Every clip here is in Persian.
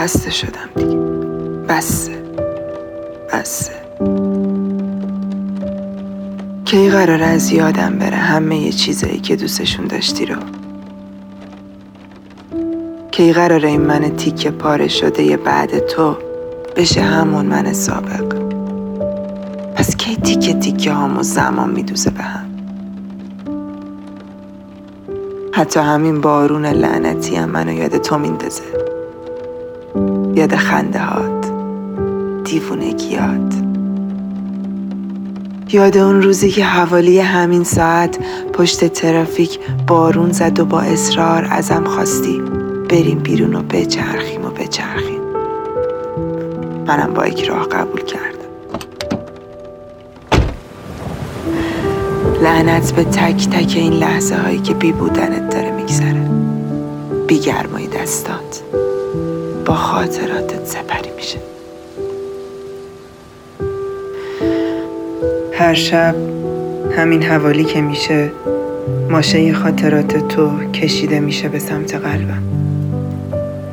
خسته شدم دیگه. بسه. بسه. کی قرار از یادم بره همه یه چیزایی که دوستشون داشتی رو؟ کی قراره این من تیکه پاره شده یه بعد تو بشه همون من سابق؟ پس کی تیکه تیکه هامو زمان میدوزه به هم؟ حتی همین بارون لعنتی هم منو یاد تو میندازه. یاد خنده هات. دیوونگیات یاد اون روزی که حوالی همین ساعت پشت ترافیک بارون زد و با اصرار ازم خواستی بریم بیرون و بچرخیم و بچرخیم. منم با یک راه قبول کردم. لعنت به تک تک این لحظه هایی که بی بودنت داره میگذره. بی گرمای دستات. خاطراتت سپری میشه. هر شب همین حوالی که میشه ماشه خاطرات تو کشیده میشه به سمت قلبم.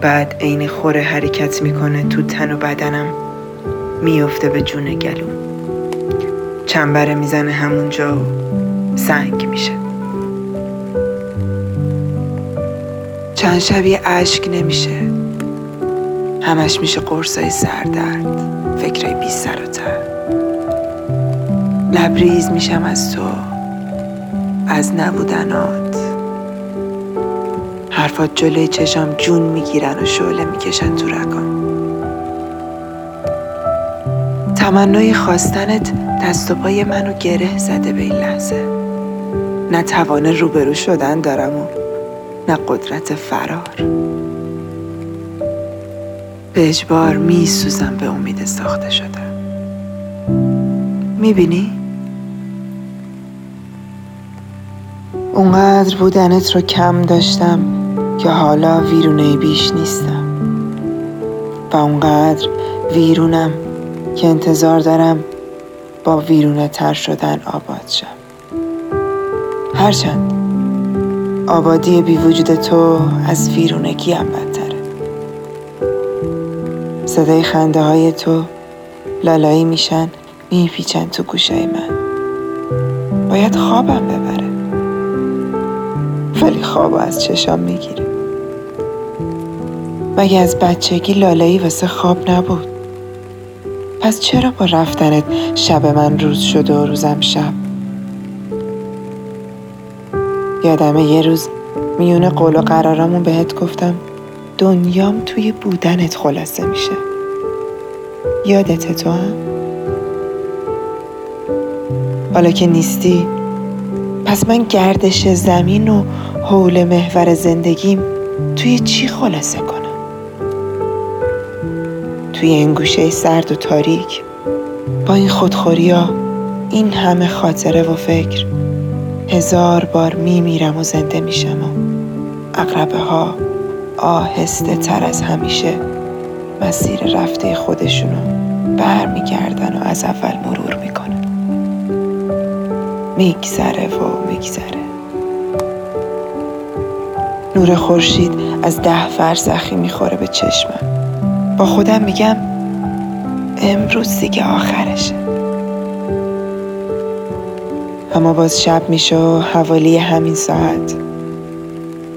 بعد عین خوره حرکت می‌کنه تو تن و بدنم میفته به جون گلوم چنبره می‌زنه همونجا و سنگ میشه. چند شبیه اشک نمیشه. همش میشه قرصای سردرد فکرای بی سر و تر. لبریز میشم از تو از نبودنات. حرفات جلوی چشام جون می‌گیرن و شعله می‌کشن تو رگام. تمنای خواستنت دست و پای منو گره زده به این لحظه. نه توان روبرو شدن دارم و نه قدرت فرار. به اجبار میسوزم به امید ساخته شدم می‌بینی؟ اونقدر بودنت رو کم داشتم که حالا ویرونه بیش نیستم. و اونقدر ویرونم که انتظار دارم با ویرونه تر شدن آباد شم. هرچند آبادی بی وجود تو از ویرونگی هم بدتره صدای خنده های تو لالایی میشن میپیچن تو گوشای من. باید خوابم ببره. ولی خواب از چشام می‌گیره مگه از بچگی لالایی واسه خواب نبود؟ پس چرا با رفتنت شب من روز شده و روزم شب؟ یادمه یه روز میونه قول و قرارامون بهت گفتم. دنیام توی بودنت خلاصه میشه یادت تو هم؟ حالا که نیستی پس من گردش زمین و حول محور زندگیم توی چی خلاصه کنم توی این گوشه سرد و تاریک با این خودخوری ها این همه خاطره و فکر هزار بار میمیرم و زنده میشم و اقربه ها آهسته تر از همیشه مسیر رفته خودشونو برمیگردن و از اول مرور می‌کنن. میگذره و میگذره. نور خورشید از ده فرزخی می‌خوره به چشمم. با خودم میگم امروز دیگه آخرشه. اما باز شب میشه و حوالی همین ساعت.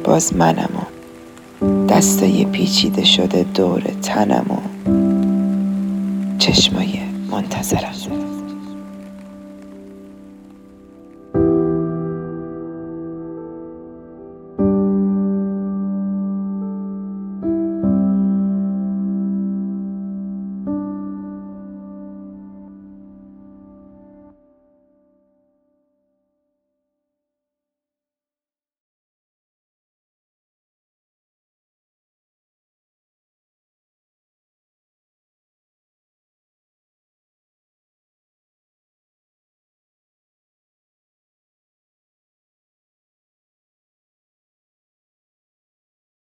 باز منم و دستای پیچیده شده دور تنم و چشمای منتظرم.